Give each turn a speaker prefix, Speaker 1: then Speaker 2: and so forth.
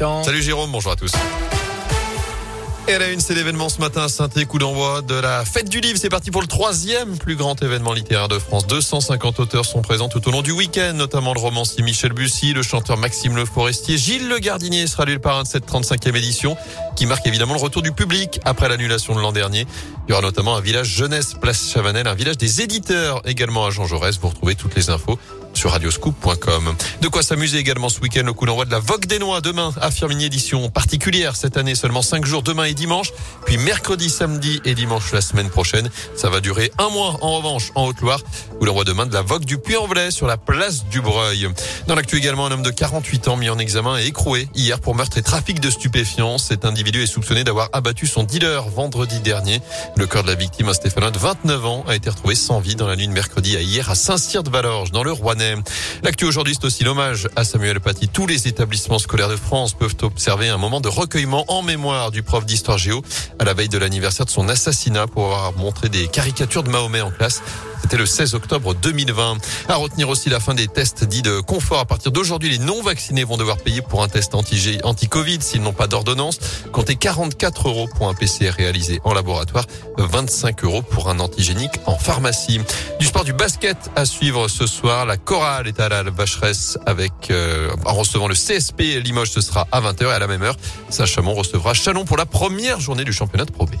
Speaker 1: Salut Jérôme, bonjour à tous. À la une, c'est l'événement ce matin à saint coup d'envoi de la fête du livre. C'est parti pour le troisième plus grand événement littéraire de France. 250 auteurs sont présents tout au long du week-end, notamment le romancier Michel Bussy, le chanteur Maxime Le Forestier, Gilles Le Gardinier sera lui le parrain de cette 35e édition qui marque évidemment le retour du public après l'annulation de l'an dernier. Il y aura notamment un village jeunesse place Chavanel, un village des éditeurs également à Jean Jaurès. Vous retrouvez toutes les infos sur radioscoop.com. De quoi s'amuser également ce week-end au coup d'envoi de la Vogue des Noix demain à Firmini édition particulière cette année seulement 5 jours demain et dimanche puis mercredi, samedi et dimanche la semaine prochaine. Ça va durer un mois en revanche en Haute-Loire où l'on voit demain de la Vogue du Puy-en-Velay sur la place du Breuil. Dans l'actu également un homme de 48 ans mis en examen et écroué hier pour meurtre et trafic de stupéfiants. Cet individu est soupçonné d'avoir abattu son dealer vendredi dernier. Le corps de la victime, un Stéphanois de 29 ans, a été retrouvé sans vie dans la nuit de mercredi à hier à Saint-Cyr-de-Valorges dans le Rouennais. L'actu aujourd'hui, c'est aussi l'hommage à Samuel Paty. Tous les établissements scolaires de France peuvent observer un moment de recueillement en mémoire du prof d'histoire à la veille de l'anniversaire de son assassinat pour avoir montré des caricatures de Mahomet en classe. C'était le 16 octobre 2020. À retenir aussi la fin des tests dits de confort. À partir d'aujourd'hui, les non vaccinés vont devoir payer pour un test anti-Covid s'ils n'ont pas d'ordonnance. Comptez 44 euros pour un PCR réalisé en laboratoire, 25 euros pour un antigénique en pharmacie. Du sport du basket à suivre ce soir. La chorale est à la Vacheresse avec, euh, en recevant le CSP Limoges. Ce sera à 20h et à la même heure. Saint-Chamond recevra Chalon pour la première journée du championnat de Pro B.